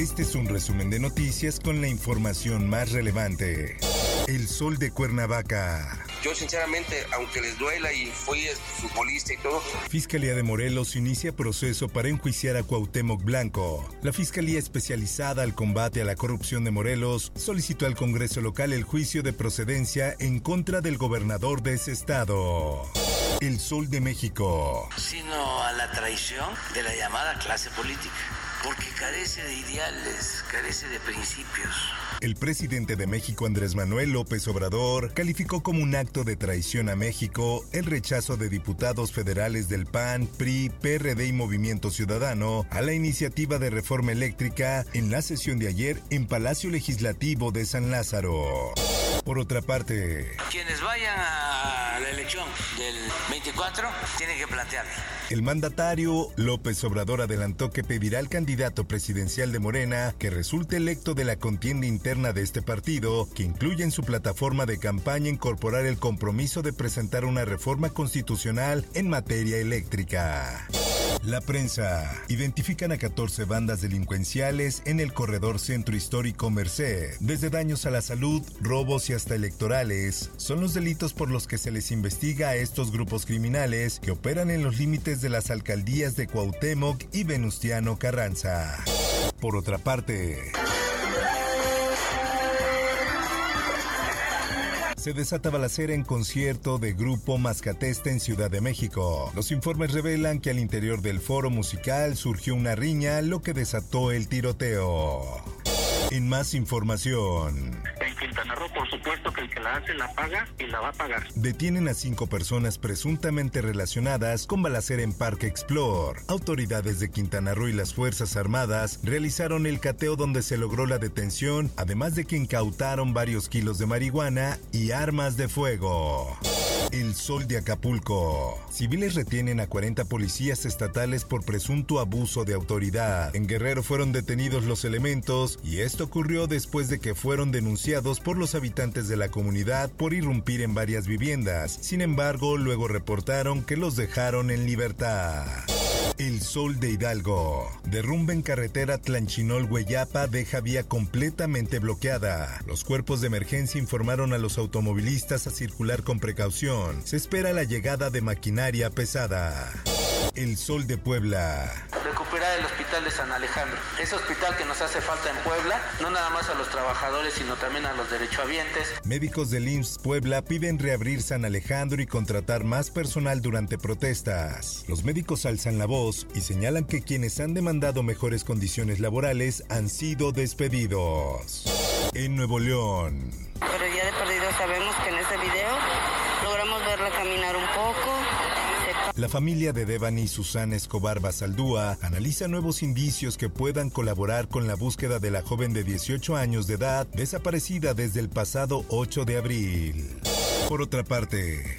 Este es un resumen de noticias con la información más relevante. El sol de Cuernavaca. Yo sinceramente, aunque les duela y fui futbolista y todo. Fiscalía de Morelos inicia proceso para enjuiciar a Cuauhtémoc Blanco. La Fiscalía especializada al combate a la corrupción de Morelos solicitó al Congreso local el juicio de procedencia en contra del gobernador de ese estado. El Sol de México. Sino a la traición de la llamada clase política porque carece de ideales, carece de principios. El presidente de México, Andrés Manuel López Obrador, calificó como un acto de traición a México el rechazo de diputados federales del PAN, PRI, PRD y Movimiento Ciudadano a la iniciativa de reforma eléctrica en la sesión de ayer en Palacio Legislativo de San Lázaro. Por otra parte, quienes vayan a la elección del 24 tienen que plantear. El mandatario López Obrador adelantó que pedirá al candidato presidencial de Morena que resulte electo de la contienda interna de este partido, que incluye en su plataforma de campaña incorporar el compromiso de presentar una reforma constitucional en materia eléctrica. La prensa. Identifican a 14 bandas delincuenciales en el corredor centro histórico Merced. Desde daños a la salud, robos y hasta electorales, son los delitos por los que se les investiga a estos grupos criminales que operan en los límites de las alcaldías de Cuauhtémoc y Venustiano Carranza. Por otra parte, se desata balacera en concierto de Grupo Mascatesta en Ciudad de México. Los informes revelan que al interior del foro musical surgió una riña, lo que desató el tiroteo. En más información. En Quintana Roo, por supuesto que el que la hace la paga y la va a pagar. Detienen a cinco personas presuntamente relacionadas con balacera en Parque Explore. Autoridades de Quintana Roo y las Fuerzas Armadas realizaron el cateo donde se logró la detención, además de que incautaron varios kilos de marihuana y armas de fuego. El Sol de Acapulco. Civiles retienen a 40 policías estatales por presunto abuso de autoridad. En Guerrero fueron detenidos los elementos y esto ocurrió después de que fueron denunciados por los habitantes de la comunidad por irrumpir en varias viviendas. Sin embargo, luego reportaron que los dejaron en libertad. El Sol de Hidalgo. Derrumbe en carretera Tlanchinol-Hueyapa deja vía completamente bloqueada. Los cuerpos de emergencia informaron a los automovilistas a circular con precaución. Se espera la llegada de maquinaria pesada. El Sol de Puebla. Recuperar el hospital de San Alejandro. Ese hospital que nos hace falta en Puebla, no nada más a los trabajadores, sino también a los derechohabientes. Médicos del IMSS Puebla piden reabrir San Alejandro y contratar más personal durante protestas. Los médicos alzan la voz y señalan que quienes han demandado mejores condiciones laborales han sido despedidos. En Nuevo León. Pero ya de perdido sabemos que en ese video logramos verla caminar un poco. La familia de Devani y Susana Escobar Basaldúa analiza nuevos indicios que puedan colaborar con la búsqueda de la joven de 18 años de edad desaparecida desde el pasado 8 de abril. Por otra parte,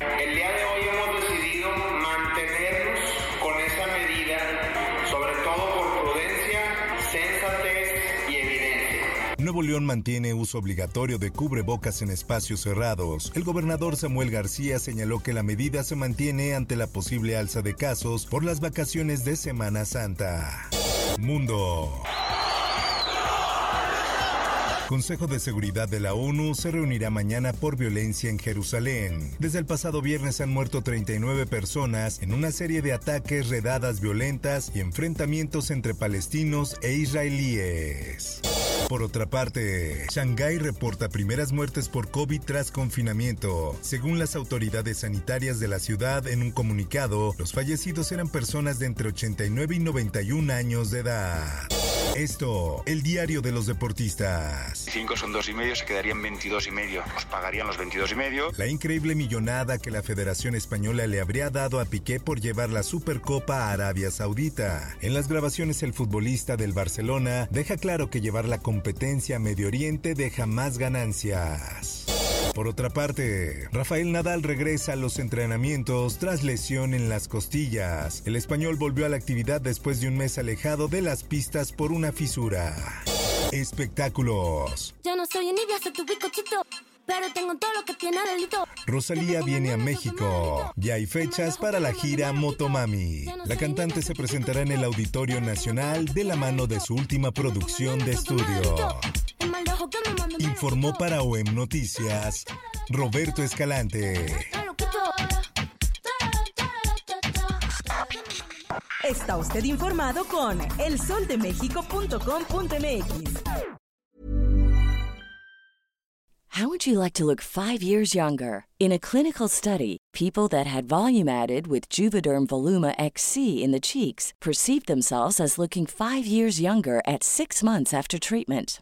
Nuevo León mantiene uso obligatorio de cubrebocas en espacios cerrados. El gobernador Samuel García señaló que la medida se mantiene ante la posible alza de casos por las vacaciones de Semana Santa. Mundo. Consejo de Seguridad de la ONU se reunirá mañana por violencia en Jerusalén. Desde el pasado viernes han muerto 39 personas en una serie de ataques, redadas violentas y enfrentamientos entre palestinos e israelíes. Por otra parte, Shanghái reporta primeras muertes por COVID tras confinamiento. Según las autoridades sanitarias de la ciudad en un comunicado, los fallecidos eran personas de entre 89 y 91 años de edad. Esto, el diario de los deportistas. 5 son dos y medio, se quedarían 22 y medio. Os pagarían los 22 y medio. La increíble millonada que la Federación Española le habría dado a Piqué por llevar la Supercopa a Arabia Saudita. En las grabaciones el futbolista del Barcelona deja claro que llevar la competencia a Medio Oriente deja más ganancias. Por otra parte, Rafael Nadal regresa a los entrenamientos tras lesión en las costillas. El español volvió a la actividad después de un mes alejado de las pistas por una fisura. Espectáculos. Yo no soy envidia, soy tu. Pero tengo todo lo que tiene delito. Rosalía viene a México. Ya hay fechas para la gira Motomami. La cantante se presentará en el Auditorio Nacional de la mano de su última producción de estudio. Informó para OEM Noticias Roberto Escalante. Está usted informado con elsoldemexico.com.mx. How would you like to look five years younger? In a clinical study, people that had volume added with Juvederm Voluma XC in the cheeks perceived themselves as looking five years younger at six months after treatment.